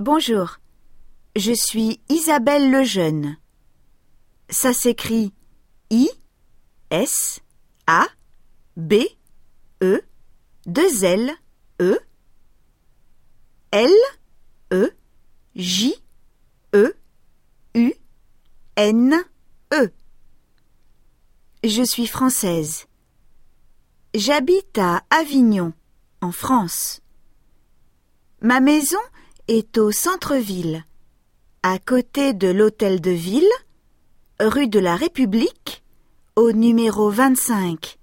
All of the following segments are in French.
Bonjour, je suis Isabelle Lejeune. Ça s'écrit I S A B E 2 L E L E J E U N E. Je suis française. J'habite à Avignon, en France. Ma maison est au centre-ville, à côté de l'hôtel de ville, rue de la République, au numéro 25.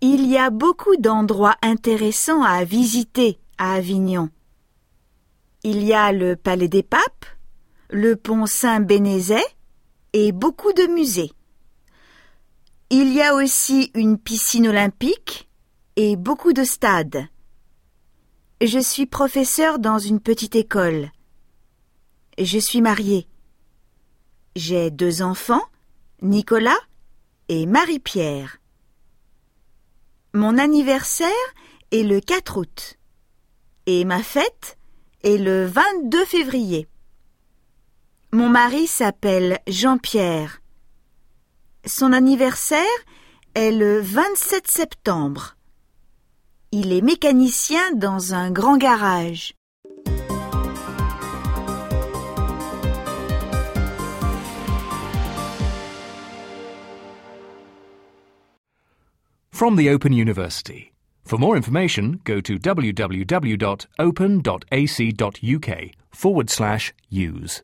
Il y a beaucoup d'endroits intéressants à visiter à Avignon. Il y a le Palais des Papes, le pont Saint-Bénézet et beaucoup de musées. Il y a aussi une piscine olympique et beaucoup de stades. Je suis professeur dans une petite école. Je suis mariée. J'ai deux enfants, Nicolas et Marie-Pierre. Mon anniversaire est le 4 août et ma fête est le 22 février. Mon mari s'appelle Jean-Pierre son anniversaire est le 27 septembre. Il est mécanicien dans un grand garage. From the Open University. For more information, go to www.open.ac.uk forward slash use.